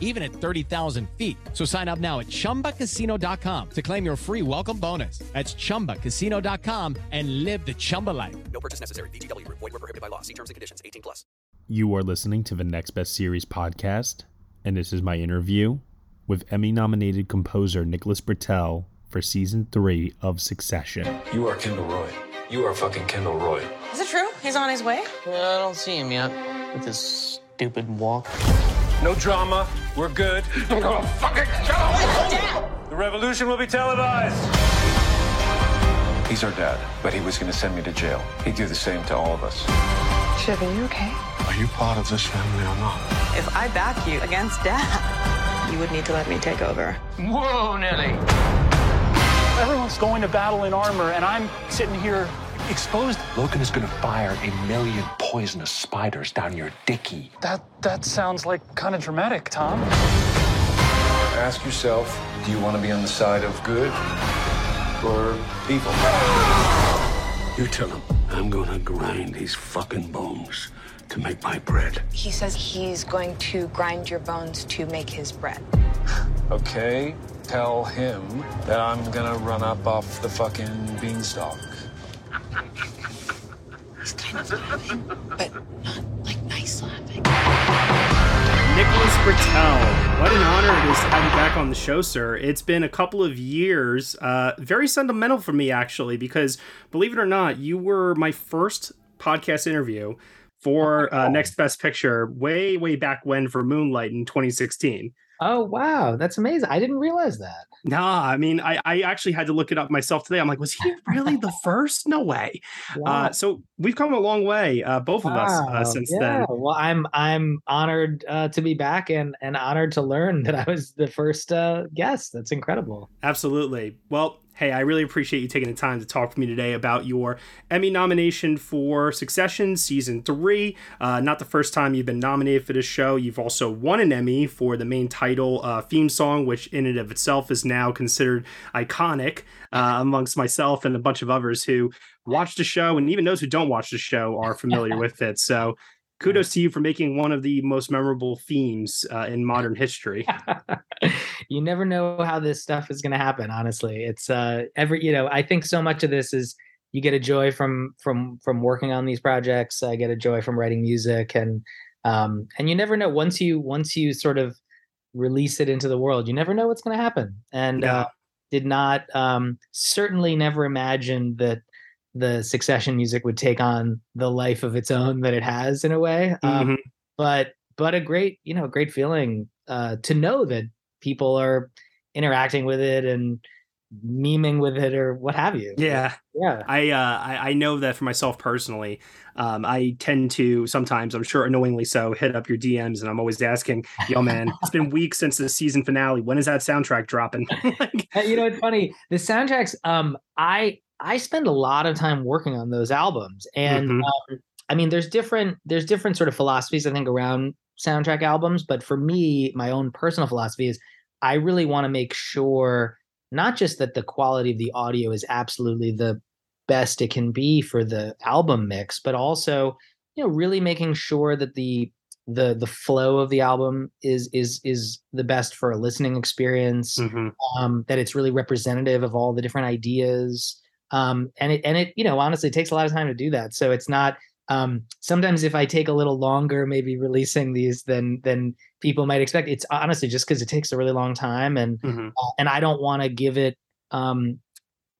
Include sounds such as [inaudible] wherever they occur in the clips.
even at 30,000 feet. So sign up now at chumbacasino.com to claim your free welcome bonus. That's chumbacasino.com and live the Chumba life. No purchase necessary. VGW Group. Void were prohibited by law. See terms and conditions. 18 plus. You are listening to the Next Best Series podcast, and this is my interview with Emmy nominated composer Nicholas Britell for season three of Succession. You are Kendall Roy. You are fucking Kendall Roy. Is it true? He's on his way? Yeah, I don't see him yet with his stupid walk. No drama. We're good. [laughs] I'm gonna fucking kill him. The revolution will be televised. He's our dad, but he was gonna send me to jail. He'd do the same to all of us. Shiv, are you okay? Are you part of this family or not? If I back you against Dad, you would need to let me take over. Whoa, Nelly. Everyone's going to battle in armor, and I'm sitting here exposed. Logan is gonna fire a million poisonous spiders down your dicky. That that sounds like kind of dramatic, Tom. Ask yourself, do you want to be on the side of good or evil? You tell him I'm gonna grind these fucking bones to make my bread. He says he's going to grind your bones to make his bread. Okay, tell him that I'm gonna run up off the fucking beanstalk. He's kind of laughing, but not like nice laughing. Nicholas Britell, what an honor it is to have you back on the show, sir. It's been a couple of years, uh, very sentimental for me actually, because believe it or not, you were my first podcast interview for uh, Next Best Picture way, way back when for Moonlight in 2016. Oh wow, that's amazing! I didn't realize that. Nah, I mean, I, I actually had to look it up myself today. I'm like, was he really the [laughs] first? No way. Wow. Uh, so we've come a long way, uh, both of us, uh, Wow, since yeah. then. Well, I'm I'm honored uh, to be back and and honored to learn [laughs] that I was the first uh, guest. That's incredible. Absolutely. Well, hey, I really appreciate you taking the time to talk with me today about your Emmy nomination for Succession season three. Uh, not the first time you've been nominated for this show. You've also won an Emmy for the main title uh, theme song, which in and of itself is now considered iconic uh, amongst myself and a bunch of others who watch the show, and even those who don't watch the show are familiar [laughs] with it. So. Kudos to you for making one of the most memorable themes uh, in modern history. [laughs] you never know how this stuff is going to happen. Honestly, it's uh every you know I think so much of this is you get a joy from from from working on these projects. I get a joy from writing music and um and you never know once you once you sort of release it into the world, you never know what's going to happen. And Yeah. uh, did not um certainly never imagined that the succession music would take on the life of its own that it has in a way. Um, Mhm. but but a great you know great feeling uh, to know that people are interacting with it and memeing with it or what have you. Yeah. yeah. I, uh, I I know that for myself personally. Um, I tend to sometimes, I'm sure annoyingly so, hit up your DMs and I'm always asking, "Yo, man, it's been [laughs] weeks since the season finale. When is that soundtrack dropping?" [laughs] Uh, you know, it's funny. The soundtracks. Um, I I spend a lot of time working on those albums, and Mhm. um, I mean, there's different there's different sort of philosophies I think around soundtrack albums, but for me, my own personal philosophy is I really want to make sure not just that the quality of the audio is absolutely the best it can be for the album mix, but also you know really making sure that the the the flow of the album is is is the best for a listening experience mhm. um, that it's really representative of all the different ideas. Um, and it and it you know honestly it takes a lot of time to do that. So it's not um, sometimes if I take a little longer, maybe releasing these than than people might expect. It's honestly just because it takes a really long time, and Mhm. uh, and I don't want to give it. Um,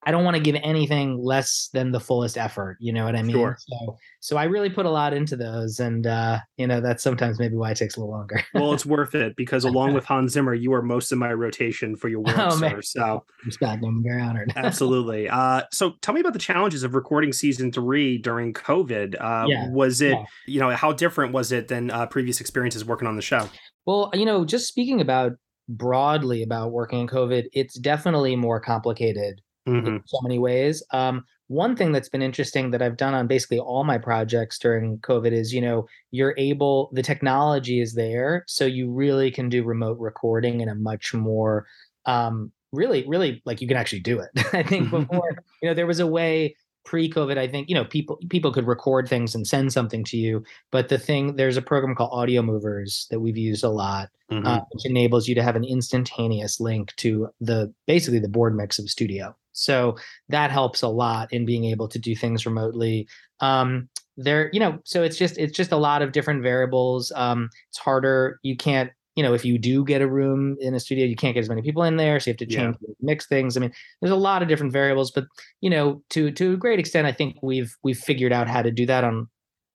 I don't want to give anything less than the fullest effort. You know what I mean? Sure. So so I really put a lot into those, and uh, you know that's sometimes maybe why it takes a little longer. [laughs] well, it's worth it because along with Hans Zimmer, you are most of my rotation for your work, Oh, sir. man. So Respect. I'm very honored. [laughs] absolutely. Uh, so tell me about the challenges of recording season three during COVID. Uh, Yeah, was it, yeah. you know, how different was it than uh, previous experiences working on the show? Well, you know, just speaking about broadly about working in COVID, it's definitely more complicated Mhm. in so many ways. Um, one thing that's been interesting that I've done on basically all my projects during COVID is, you know, you're able, the technology is there. So you really can do remote recording in a much more, um, really, really like you can actually do it. [laughs] I think before, you know, there was a way pre-COVID, I think, you know, people people could record things and send something to you. But the thing, there's a program called Audiomovers that we've used a lot, Mhm. uh, which enables you to have an instantaneous link to the basically the board mix of studio. So that helps a lot in being able to do things remotely. Um, there, you know, so it's just it's just a lot of different variables. Um, it's harder. You can't, you know, if you do get a room in a studio, you can't get as many people in there, so you have to Yeah. change mix things. I mean, there's a lot of different variables, but you know, to to a great extent, I think we've we've figured out how to do that on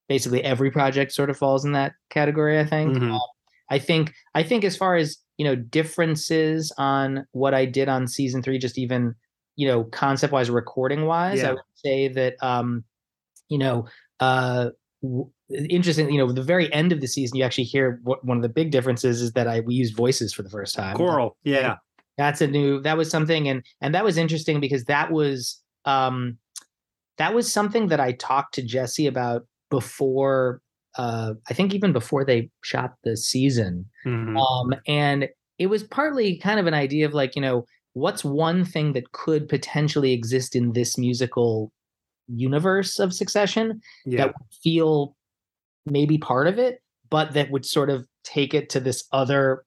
basically every project. Sort of falls in that category. I think. Mhm. Uh, I think I think as far as you know differences on what I did on season three, just even you know concept wise, recording wise, Yeah. I would say that um, you know uh w- interesting you know the very end of the season you actually hear what one of the big differences is that i we used voices for the first time Choral. Yeah. that's a new that was something and and that was interesting because that was um that was something that i talked to jesse about before uh i think even before they shot the season Mhm. um and it was partly kind of an idea of like you know what's one thing that could potentially exist in this musical universe of succession Yeah. that would feel maybe part of it but that would sort of take it to this other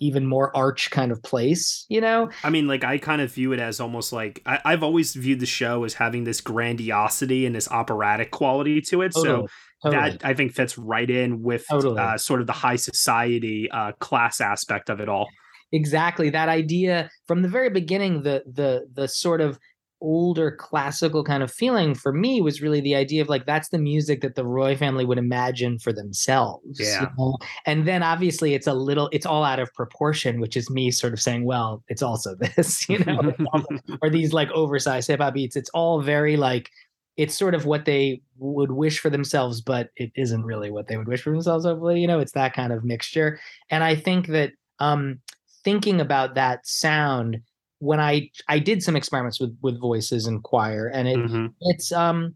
even more arch kind of place you know I mean, like I kind of view it as almost like I, I've always viewed the show as having this grandiosity and this operatic quality to it. Totally, So totally. that I think fits right in with Totally. uh, sort of the high society uh, class aspect of it all. Exactly that idea from the very beginning the the the sort of older classical kind of feeling for me was really the idea of like that's the music that the roy family would imagine for themselves you Yeah. know? and then obviously it's a little it's all out of proportion which is me sort of saying well it's also [laughs] this you know also- [laughs] or these like oversized hip hop beats it's all very like it's sort of what they would wish for themselves but it isn't really what they would wish for themselves hopefully you know it's that kind of mixture and i think that um thinking about that sound when i i did some experiments with with voices and choir and it Mhm. it's um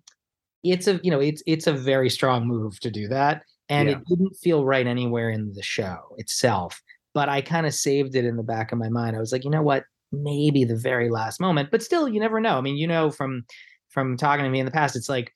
it's a you know it's it's a very strong move to do that and Yeah. it didn't feel right anywhere in the show itself but i kind of saved it in the back of my mind i was like you know what maybe the very last moment but still you never know i mean you know from from talking to me in the past it's like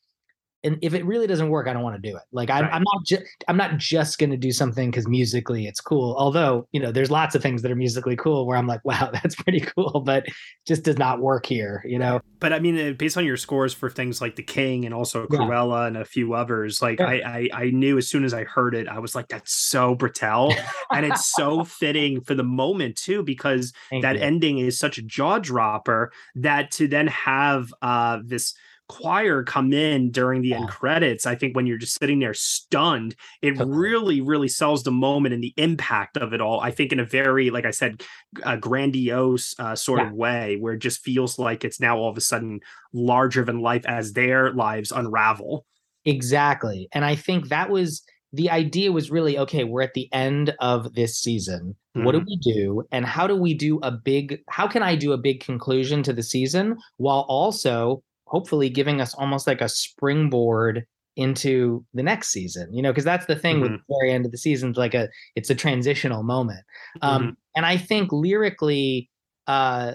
and if it really doesn't work i don't want to do it like i'm, Right. I'm not just i'm not just going to do something because musically it's cool although you know there's lots of things that are musically cool where i'm like [laughs] wow that's pretty cool but just does not work here you know But I mean, uh, based on your scores for things like The King and also Yeah. Cruella and a few others, like Yeah. I, I, I knew as soon as I heard it, I was like, "That's so Britell," [laughs] and it's so fitting for the moment too, because Thank that you. ending is such a jaw dropper that to then have uh, this choir come in during the end credits i think when you're just sitting there stunned it Totally. really really sells the moment and the impact of it all i think in a very like i said a grandiose uh, sort Yeah. of way where it just feels like it's now all of a sudden larger than life as their lives unravel Exactly. And I think that was the idea was really okay, we're at the end of this season. What do we do? And how do we do a big, how can I do a big conclusion to the season while also hopefully giving us almost like a springboard into the next season? You know, because that's the thing with the very end of the season, it's like a, it's a transitional moment. Um, And I think lyrically, uh,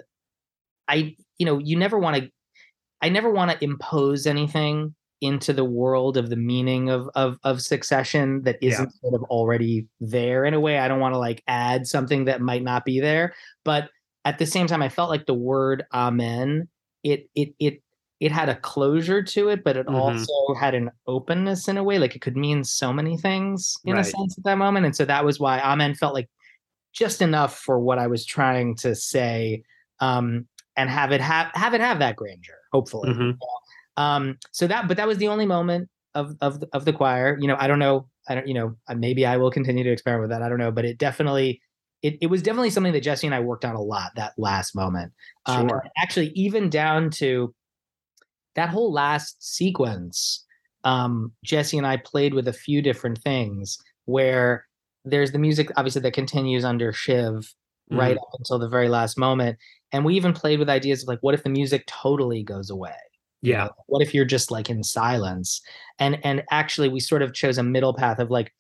I, you know, you never want to, I never want to impose anything into the world of the meaning of of of succession that Yeah. isn't sort of already there in a way. I don't want to like add something that might not be there. But at the same time, I felt like the word amen, it it it it had a closure to it, but it Mhm. also had an openness in a way. Like it could mean so many things in a sense at that moment. And so that was why amen felt like just enough for what I was trying to say. Um, and have it have have it have that grandeur, hopefully. Mhm. Um, so that, but that was the only moment of of the- of the choir. You know, I don't know. I don't. You know, maybe I will continue to experiment with that. I don't know, but it definitely, it it was definitely something that Jesse and I worked on a lot. That last moment, um, Sure. actually, even down to that whole last sequence. Um, Jesse and I played with a few different things where there's the music, obviously, that continues under Shiv right Mhm. up until the very last moment. And we even played with ideas of like, what if the music totally goes away? You Yeah. know, what if you're just like in silence? And and actually we sort of chose a middle path of like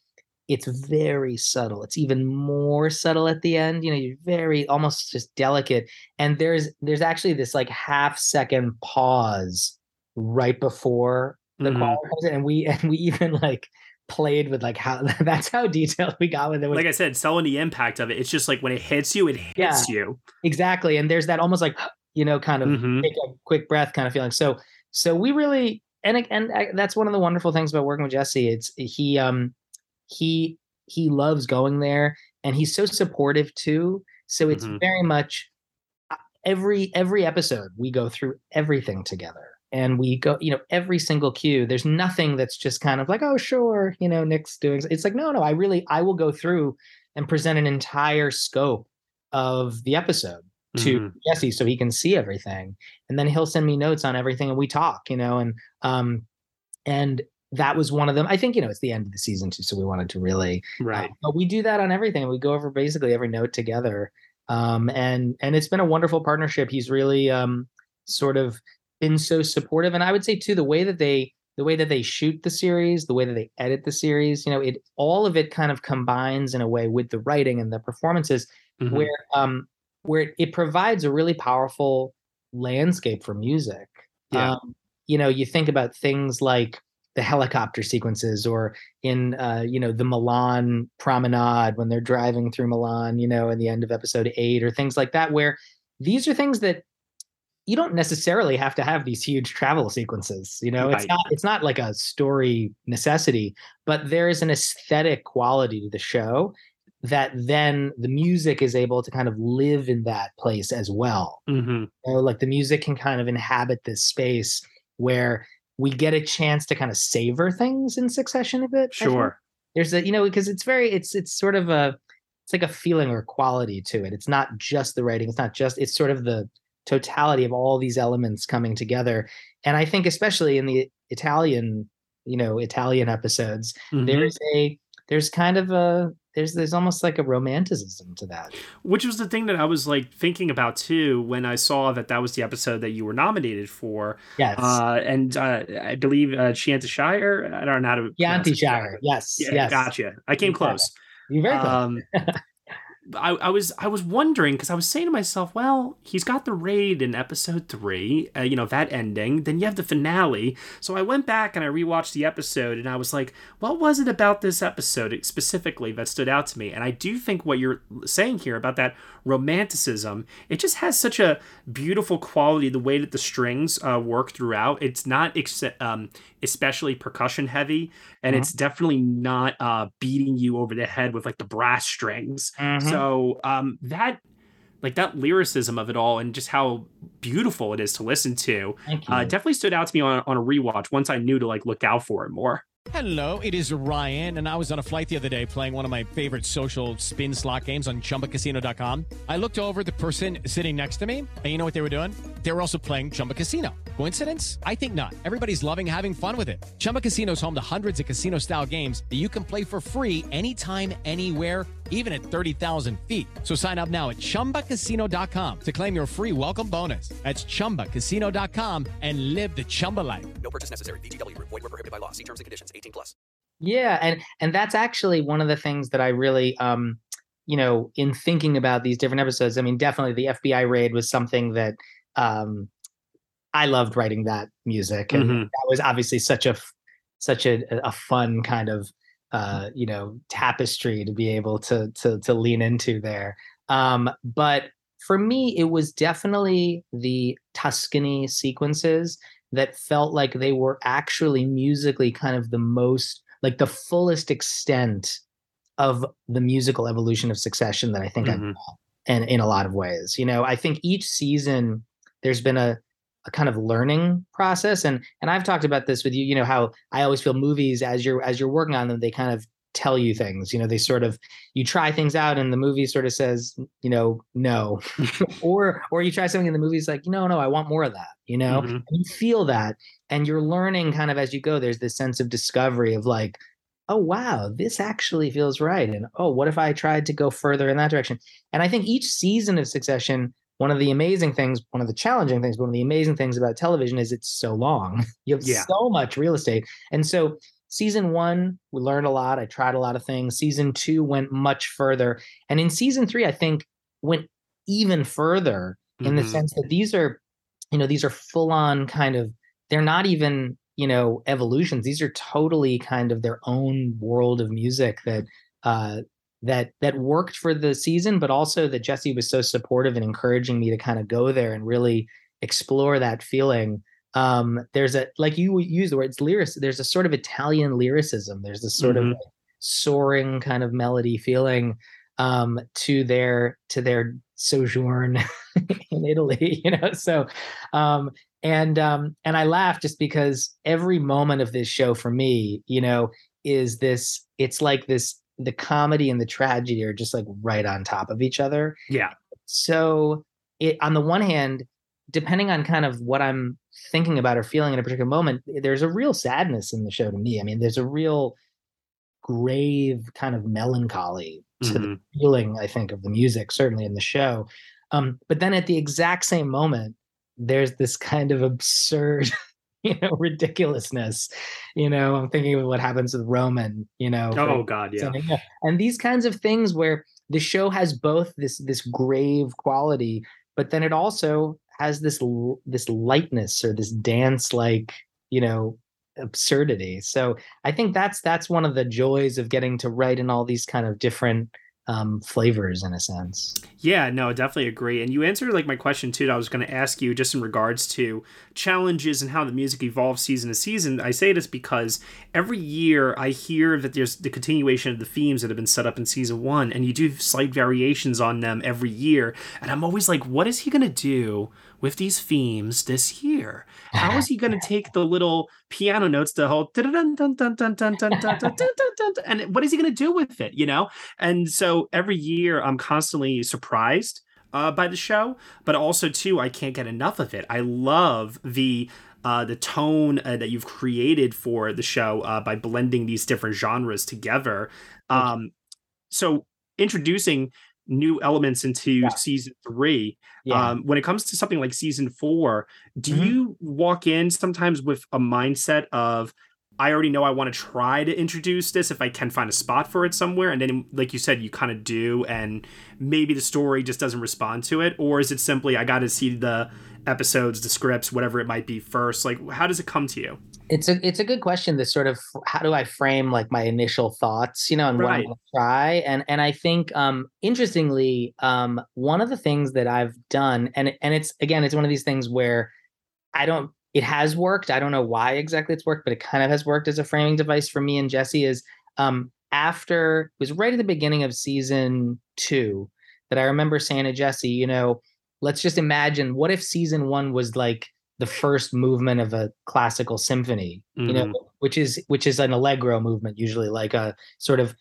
it's very subtle. It's even more subtle at the end. You know, you're very almost just delicate. And there's there's actually this like half second pause right before the Mhm. call. And we [laughs] and we even like played with like how [laughs] that's how detailed we got with it. Like I said, selling the impact of it. It's just like when it hits you, it hits Yeah. you. exactly. And there's that almost like [gasps] you know, kind of Mhm. take a quick breath kind of feeling. So so we really and and I- that's one of the wonderful things about working with Jesse. It's he um he he loves going there and he's so supportive too. So it's Mhm. very much uh, every every episode we go through everything together and we go you know every single cue there's nothing that's just kind of like oh sure you know nick's doing it's like no no i really i will go through and present an entire scope of the episode to Mhm. jesse so he can see everything and then he'll send me notes on everything and we talk you know and um and that was one of them i think you know it's the end of the season too so we wanted to really Right. uh, but we do that on everything. We go over basically every note together, um, and and it's been a wonderful partnership. He's really um, sort of been so supportive, and I would say too the way that they the way that they shoot the series, the way that they edit the series, you know, it all of it kind of combines in a way with the writing and the performances, Mhm. where um, where it, it provides a really powerful landscape for music. Yeah. Um, you know, you think about things like the helicopter sequences or in uh, you know the Milan promenade when they're driving through Milan, you know, in the end of episode eight or things like that, where these are things that you don't necessarily have to have these huge travel sequences. You know, it's not it's not like a story necessity, but there is an aesthetic quality to the show that then the music is able to kind of live in that place as well Mhm. you know, like the music can kind of inhabit this space where we get a chance to kind of savor things in succession a bit. Sure. There's a, you know, because it's very, it's, it's sort of a, it's like a feeling or quality to it. It's not just the writing. It's not just, it's sort of the totality of all these elements coming together. And I think especially in the Italian, you know, Italian episodes, Mhm. there's a, there's kind of a, there's, there's almost like a romanticism to that. Which was the thing that I was like thinking about too when I saw that that was the episode that you were nominated for. Yes. Uh, and uh, I believe uh, Shire. I don't know how to. Shire. Yes. Yeah, yes. gotcha. I came You close. You're very close. Um, [laughs] I, I was I was wondering because I was saying to myself, well, he's got the raid in episode three, uh, you know that ending. Then you have the finale. So I went back and I rewatched the episode, and I was like, what was it about this episode specifically that stood out to me? And I do think what you're saying here about that romanticism, it just has such a beautiful quality. The way that the strings uh, work throughout, it's not ex- um, especially percussion heavy, and Mhm. it's definitely not uh, beating you over the head with like the brass strings. Mhm. So um, that like that lyricism of it all and just how beautiful it is to listen to uh, definitely stood out to me on, on a rewatch once I knew to like look out for it more. Hello, it is Ryan, and I was on a flight the other day playing one of my favorite social spin slot games on chumbacasino.com. I looked over at the person sitting next to me, and you know what they were doing? They were also playing Chumba Casino. Coincidence? I think not. Everybody's loving having fun with it. Chumba Casino is home to hundreds of casino style games that you can play for free anytime, anywhere even at 30,000 feet. So sign up now at ChumbaCasino.com to claim your free welcome bonus. That's ChumbaCasino.com and live the Chumba life. No purchase necessary. VGW Group. Void were prohibited by law. See terms and conditions. 18 plus. Yeah, and and that's actually one of the things that I really um you know in thinking about these different episodes. I mean, definitely the FBI raid was something that um I loved writing that music and Mhm. that was obviously such a such a a fun kind of uh you know tapestry to be able to to to lean into there. Um but for me it was definitely the Tuscany sequences that felt like they were actually musically kind of the most like the fullest extent of the musical evolution of succession that I think I've Mhm. and in a lot of ways. You know, I think each season there's been a, a kind of learning process and and I've talked about this with you, you know, how I always feel movies as you're as you're working on them, they kind of tell you things. You know, they sort of you try things out and the movie sort of says, you know, no. [laughs] or or you try something and the movie's like, no, no, I want more of that, you know? Mhm. You feel that and you're learning kind of as you go. There's this sense of discovery of like, oh wow, this actually feels right. And oh, what if I tried to go further in that direction? And I think each season of Succession one of the amazing things, one of the challenging things, one of the amazing things about television is it's so long. [laughs] You have Yeah. so much real estate. And so season one, we learned a lot. I tried a lot of things. Season two went much further. And in season three, I think went even further in the Mhm. sense that these are, you know, these are full on kind of, they're not even, you know, evolutions. These are totally kind of their own world of music that, uh, that that worked for the season, but also that Jesse was so supportive and encouraging me to kind of go there and really explore that feeling. Um, there's a like you use the word it's lyric. There's a sort of Italian lyricism. There's this sort of Mhm. like soaring kind of melody feeling um, to their to their sojourn [laughs] in Italy. You know, so um, and um, and I laugh just because every moment of this show for me, you know, is this. It's like this. The comedy and the tragedy are just like right on top of each other Yeah. so it on the one hand depending on kind of what i'm thinking about or feeling in a particular moment there's a real sadness in the show to me i mean there's a real grave kind of melancholy to the Mhm. feeling i think of the music certainly in the show um, but then at the exact same moment there's this kind of absurd [laughs] [laughs] you know ridiculousness you know i'm thinking of what happens with roman you know Oh God, yeah. Yeah. And these kinds of things where the show has both this this grave quality, but then it also has this this lightness or this dance like you know absurdity. So I think that's that's one of the joys of getting to write in all these kind of different um, flavors in a sense. Yeah, no, definitely agree. And you answered like my question too. That I was going to ask you just in regards to challenges and how the music evolves season to season. I say this because every year I hear that there's the continuation of the themes that have been set up in season one, and you do slight variations on them every year. And I'm always like, what is he going to do with these themes this year? How is he [laughs] going to take the little piano notes, to hold and what is he going to do with it? You know, and so every year I'm constantly surprised uh, by the show, but also too I can't get enough of it. I love the uh, the tone uh, that you've created for the show uh, by blending these different genres together. Um, so introducing new elements into season three. Yeah. Um, when it comes to something like season four, do Mhm. you walk in sometimes with a mindset of I already know I want to try to introduce this if I can find a spot for it somewhere, and then like you said, you kind of do, and maybe the story just doesn't respond to it, or is it simply I got to see the episodes, the scripts, whatever it might be first? Like, how does it come to you? It's a it's a good question. This sort of how do I frame like my initial thoughts, you know, and what I'm gonna try. And and I think um interestingly, um one of the things that I've done, and and it's again, it's one of these things where I don't it has worked. I don't know why exactly it's worked, but it kind of has worked as a framing device for me and Jesse is um after it was right at the beginning of season two that I remember saying to Jesse, you know, let's just imagine what if season one was like the first movement of a classical symphony, you know, Mhm. which is which is an allegro movement, usually like a sort of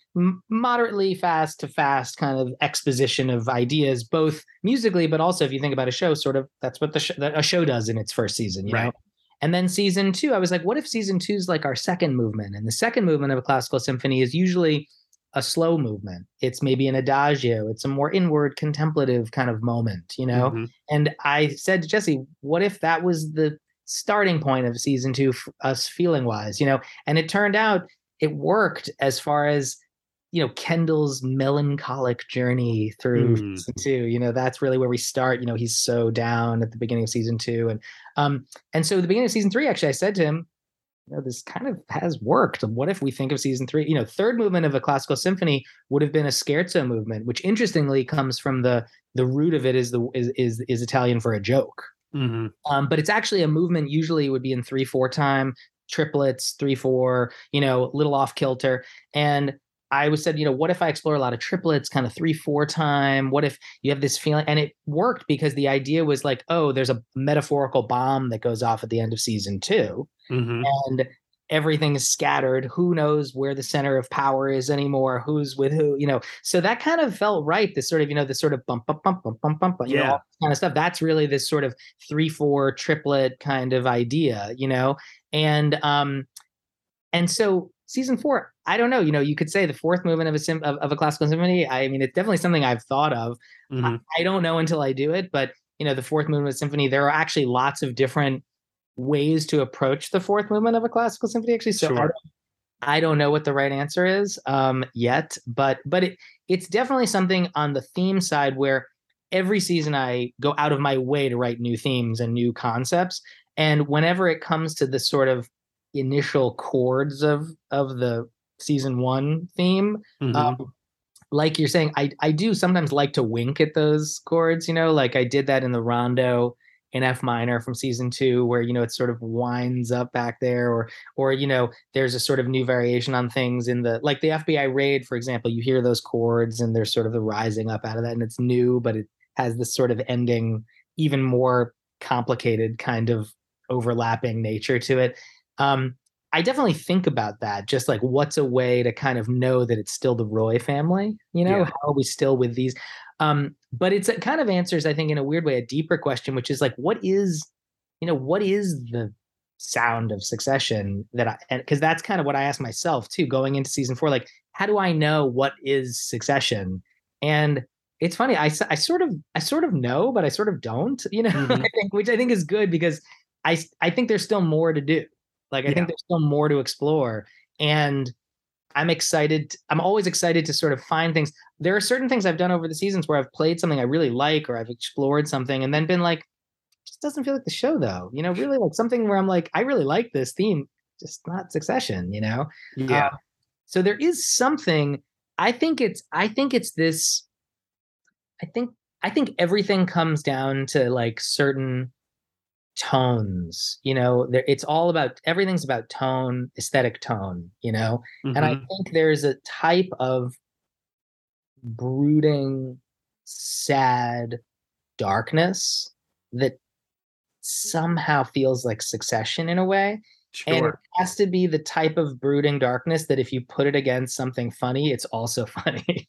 moderately fast to fast kind of exposition of ideas, both musically, but also if you think about a show, sort of that's what the sh- that a show does in its first season, you know. Right. And then season two, I was like, what if season two is like our second movement? And the second movement of a classical symphony is usually a slow movement. It's maybe an adagio. It's a more inward contemplative kind of moment, you know? Mhm. And I said to Jesse, what if that was the starting point of season two, for us feeling wise, you know? And it turned out it worked as far as, you know, Kendall's melancholic journey through Mm. season two. You know, that's really where we start. You know, he's so down at the beginning of season two. And um, and so the beginning of season three, actually, I said to him, you know, this kind of has worked. What if we think of season three? You know, third movement of a classical symphony would have been a scherzo movement, which interestingly comes from the the root of it is the is is, is Italian for a joke. Mhm. Um, but it's actually a movement. Usually, it would be in three four time triplets, three four. You know, little off kilter. And I was said, you know, what if I explore a lot of triplets, kind of three four time? What if you have this feeling? And it worked because the idea was like, oh, there's a metaphorical bomb that goes off at the end of season two Mhm. and everything is scattered who knows where the center of power is anymore who's with who you know so that kind of felt right this sort of you know this sort of bump bump bump bump bump bump you know Yeah. kind of stuff that's really this sort of three four triplet kind of idea you know and um and so season four i don't know you know you could say the fourth movement of a sim of, of a classical symphony i mean it's definitely something i've thought of I, Mhm. I don't know until i do it but you know, the fourth movement symphony, there are actually lots of different ways to approach the fourth movement of a classical symphony actually so Sure. I, don't, I don't know what the right answer is um yet but but it, it's definitely something on the theme side where every season i go out of my way to write new themes and new concepts and whenever it comes to the sort of initial chords of of the season one theme Mhm. um, like you're saying i i do sometimes like to wink at those chords you know like i did that in the rondo in F minor from season two, where you know it sort of winds up back there, or or you know there's a sort of new variation on things in the like the FBI raid, for example. You hear those chords and there's sort of the rising up out of that, and it's new, but it has this sort of ending, even more complicated kind of overlapping nature to it. Um, I definitely think about that, just like what's a way to kind of know that it's still the Roy family. You know, Yeah. how are we still with these? Um, but it's it kind of answers, I think, in a weird way, a deeper question, which is like, what is, you know, what is the sound of Succession that I, because that's kind of what I asked myself too, going into season four. Like, how do I know what is Succession? And it's funny, I, I sort of, I sort of know, but I sort of don't, you know, [laughs] Mhm. I think, which I think is good because I I think there's still more to do. Like, I Yeah. think there's still more to explore. And I'm excited. I'm always excited to sort of find things. There are certain things I've done over the seasons where I've played something I really like or I've explored something and then been like, just doesn't feel like the show though. You know, really like something where I'm like, I really like this theme, just not succession, you know? Yeah. Uh, so there is something, I think it's, I think it's this, I think, I think everything comes down to like certain tones, you know, there, it's all about, everything's about tone, aesthetic tone, you know? And I Mhm. think there's a type of brooding, sad darkness that somehow feels like succession in a way. And it has to be the type of brooding darkness that if you put it against something funny, it's also [laughs] funny.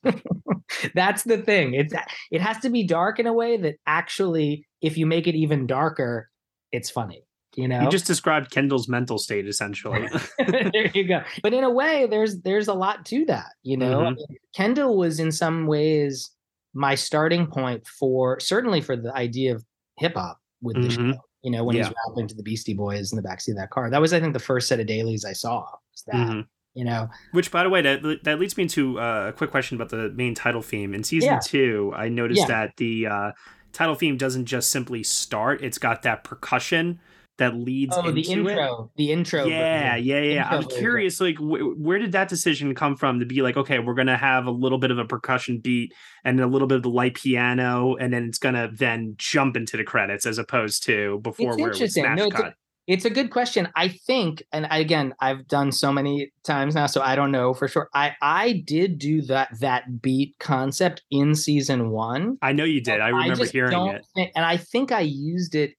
That's the thing. It's it has to be dark in a way that actually, if you make it even darker, it's funny. You know, You just described Kendall's mental state essentially. [laughs] there you go. But in a way, there's there's a lot to that. You know, I Mhm. mean, Kendall was in some ways my starting point for certainly for the idea of hip hop with the Mhm. show. You know, when he's Yeah. rapping to the Beastie Boys in the backseat of that car. That was, I think, the first set of dailies I saw. That Mhm. you know? Which, by the way, that that leads me into uh, a quick question about the main title theme. In season Yeah. two, I noticed Yeah. that the uh, title theme doesn't just simply start; it's got that percussion that leads Oh, the into it. intro, the intro. Yeah, version. yeah, yeah. I'm was version. curious, like, wh- where did that decision come from to be like, okay, we're gonna have a little bit of a percussion beat and a little bit of the light piano, and then it's gonna then jump into the credits as opposed to before It's where it was smash No, it's cut. It's a good question. I think, and I- again, I've done so many times now, so I don't know for sure. I I did do that that beat concept in season one. I know you did. I remember just hearing it. and I think I used it.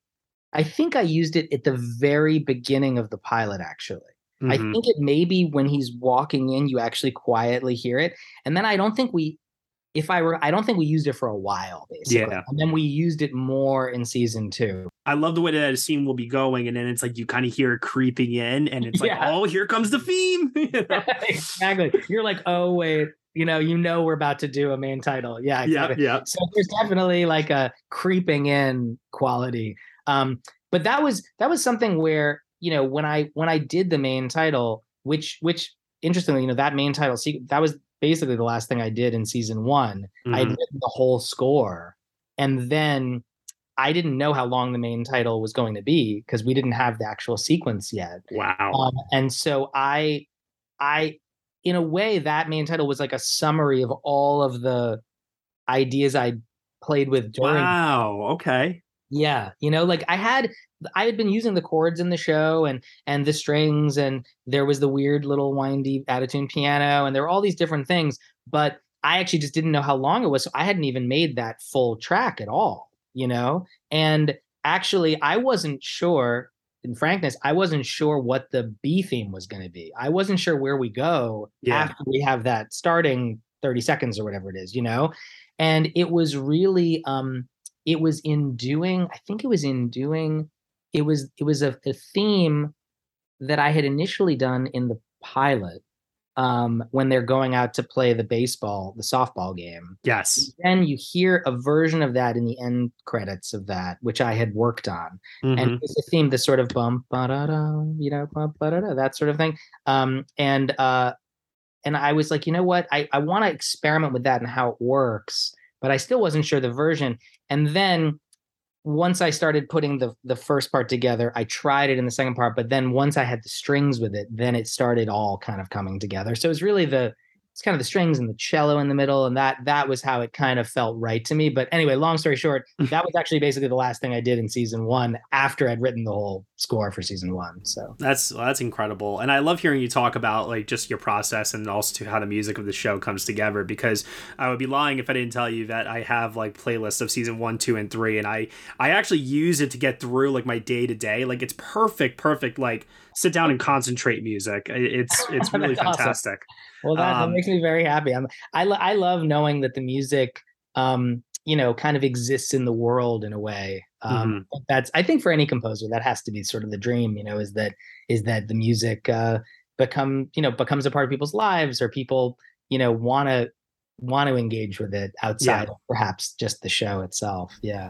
I think I used it at the very beginning of the pilot. Actually, I Mhm. think it may be when he's walking in, you actually quietly hear it, and then I don't think we. If I were, I don't think we used it for a while, basically. Yeah. And then we used it more in season two. I love the way that a scene will be going, and then it's like you kind of hear it creeping in, and it's like, Yeah. oh, here comes the theme. [laughs] You know? [laughs] exactly. You're like, oh wait, you know, you know, we're about to do a main title. Yeah, yeah, exactly. yeah. So there's definitely like a creeping in quality. Um, but that was that was something where you know when I when I did the main title, which which interestingly, you know, that main title that was basically the last thing I did in season one. I had Mhm. written the whole score, and then I didn't know how long the main title was going to be because we didn't have the actual sequence yet. Wow. Um, and so I, I, in a way, that main title was like a summary of all of the ideas I played with during. wow. Okay. Yeah, you know, like I had, I had been using the chords in the show and and the strings, and there was the weird little windy attitude piano, and there were all these different things. But I actually just didn't know how long it was, so I hadn't even made that full track at all, you know. And actually, I wasn't sure. In frankness, I wasn't sure what the B theme was going to be. I wasn't sure where we go Yeah. after we have that starting 30 seconds or whatever it is, you know? And it was really um it was in doing, I think it was in doing it was it was a, a theme that I had initially done in the pilot. Um, when they're going out to play the baseball, the softball game. Yes. Then you hear a version of that in the end credits of that, which I had worked on, Mhm. and it's a theme, the sort of bum ba da da, you know, bum ba da da, that sort of thing. Um, and uh, and I was like, you know what, I I want to experiment with that and how it works, but I still wasn't sure the version. And then once I started putting the the first part together, I tried it in the second part, but then once I had the strings with it, then it started all kind of coming together. So it's really the it's kind of the strings and the cello in the middle, and that that was how it kind of felt right to me. But anyway, long story short, [laughs] that was actually basically the last thing I did in season one after I'd written the whole score for season one. So That's that's incredible, and I love hearing you talk about like just your process and also to how the music of the show comes together. Because I would be lying if I didn't tell you that I have like playlists of season one, two, and three, and I I actually use it to get through like my day to day. Like it's perfect, perfect like sit down and concentrate music. It's it's really [laughs] That's awesome. fantastic. Well, that, that Um, makes me very happy. I'm I lo- I love knowing that the music, um, you know, kind of exists in the world in a way. Um, That's I think for any composer that has to be sort of the dream. You know, is that is that the music uh, become you know becomes a part of people's lives or people you know want to want to engage with it outside Yeah. of perhaps just the show itself. Yeah.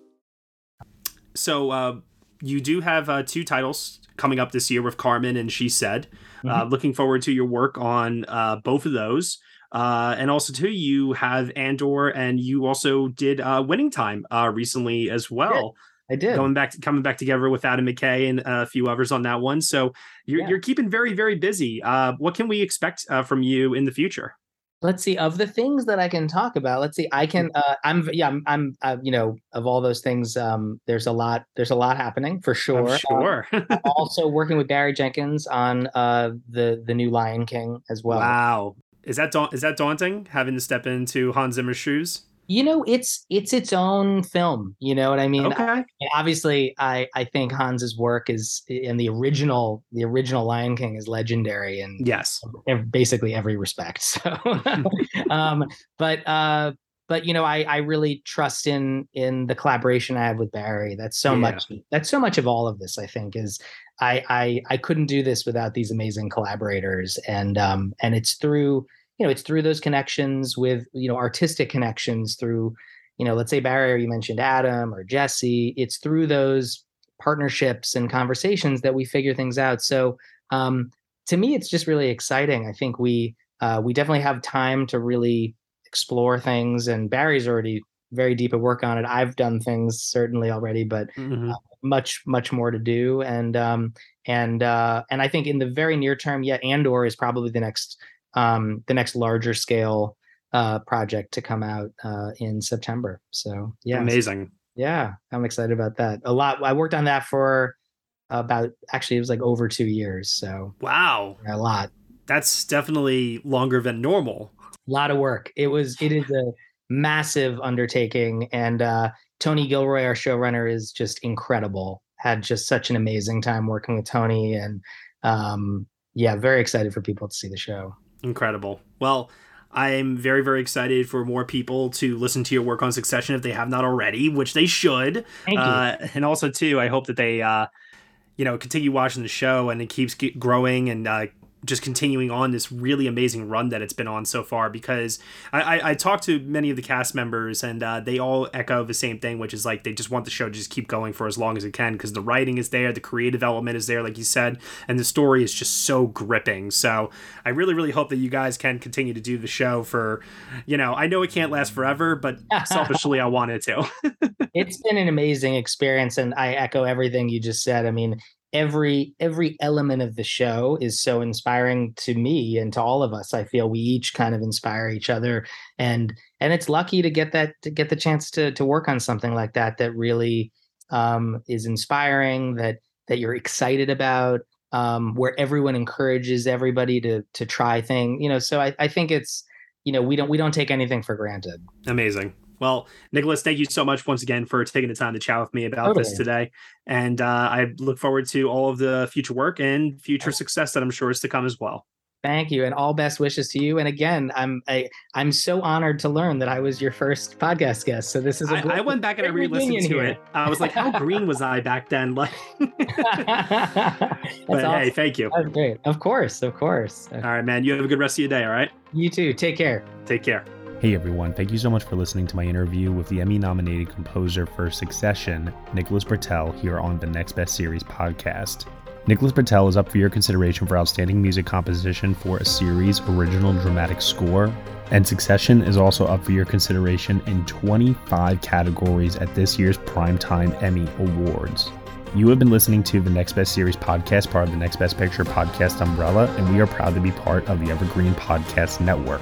So uh, you do have uh, two titles coming up this year with Carmen and She Said. Uh, Mhm. looking forward to your work on uh, both of those. Uh, and also too, you have Andor, and you also did uh, Winning Time uh, recently as well. I did. Going back, coming back together with Adam McKay and a few others on that one. So you're Yeah. you're keeping very very busy. Uh, what can we expect uh, from you in the future? Let's see of the things that i can talk about let's see i can uh, i'm yeah i'm, I'm uh, you know of all those things um there's a lot there's a lot happening for sure I'm sure. [laughs] I'm also working with barry jenkins on uh the the new lion king as well wow, is that da- is that daunting having to step into Hans Zimmer's shoes? You know it's it's its own film you know what i mean Okay. I- obviously i i think hans's work is in the original the original lion king is legendary and Yes. basically every respect. [laughs] So, [laughs] um, but uh, but you know, I I really trust in in the collaboration I have with Barry. That's so Yeah. much. That's so much of all of this. I think is I I I couldn't do this without these amazing collaborators, and um and it's through you know it's through those connections with you know artistic connections through you know let's say Barry or you mentioned Adam or Jesse. It's through those partnerships and conversations that we figure things out. So um, to me, it's just really exciting. I think we uh, we definitely have time to really explore things, and Barry's already very deep at work on it. I've done things certainly already, but Mhm. uh, much much more to do. And um, and uh, and I think in the very near term, yeah, Andor is probably the next um, the next larger scale uh, project to come out uh, in September. So yeah, Amazing. yeah, I'm excited about that. A lot. I worked on that for about actually it was like over two years. So Wow. a lot, That's definitely longer than normal. a lot of work. It was. It is a massive undertaking, and uh, Tony Gilroy, our showrunner, is just incredible. Had just such an amazing time working with Tony, and um, yeah, very excited for people to see the show. Incredible. Well, I'm very, very excited for more people to listen to your work on Succession if they have not already, which they should. Thank you. Uh, and also, too, I hope that they, uh, you know, continue watching the show and it keeps growing and uh, just continuing on this really amazing run that it's been on so far. Because I, I, I talked to many of the cast members and uh, they all echo the same thing, which is like they just want the show to just keep going for as long as it can because the writing is there, the creative element is there, like you said, and the story is just so gripping. So I really, really hope that you guys can continue to do the show for, you know, I know it can't last forever, but [laughs] selfishly, I want it to. [laughs] it's been an amazing experience and i echo everything you just said i mean every every element of the show is so inspiring to me and to all of us i feel we each kind of inspire each other and and it's lucky to get that to get the chance to to work on something like that that really um is inspiring that that you're excited about um where everyone encourages everybody to to try things you know so i i think it's you know we don't we don't take anything for granted. Amazing. Well, Nicholas, thank you so much once again for taking the time to chat with me about totally. this today. And uh, I look forward to all of the future work and future success that I'm sure is to come as well. Thank you, and all best wishes to you. And again, I'm I, I'm so honored to learn that I was your first podcast guest. So this is. I went back and I re-listened to here. it. I was like, "How green was I back then?" [laughs] Like, but awesome. hey, thank you. That's great. Of course, of course. All right, man. You have a good rest of your day. All right. You too. Take care. Take care. Hey everyone, thank you so much for listening to my interview with the Emmy nominated composer for Succession, Nicholas Britell, here on the Next Best Series podcast. Nicholas Britell is up for your consideration for Outstanding Music Composition for a Series Original Dramatic Score, and Succession is also up for your consideration in 25 categories at this year's Primetime Emmy Awards. You have been listening to the Next Best Series podcast, part of the Next Best Picture podcast umbrella, and we are proud to be part of the Evergreen Podcast Network.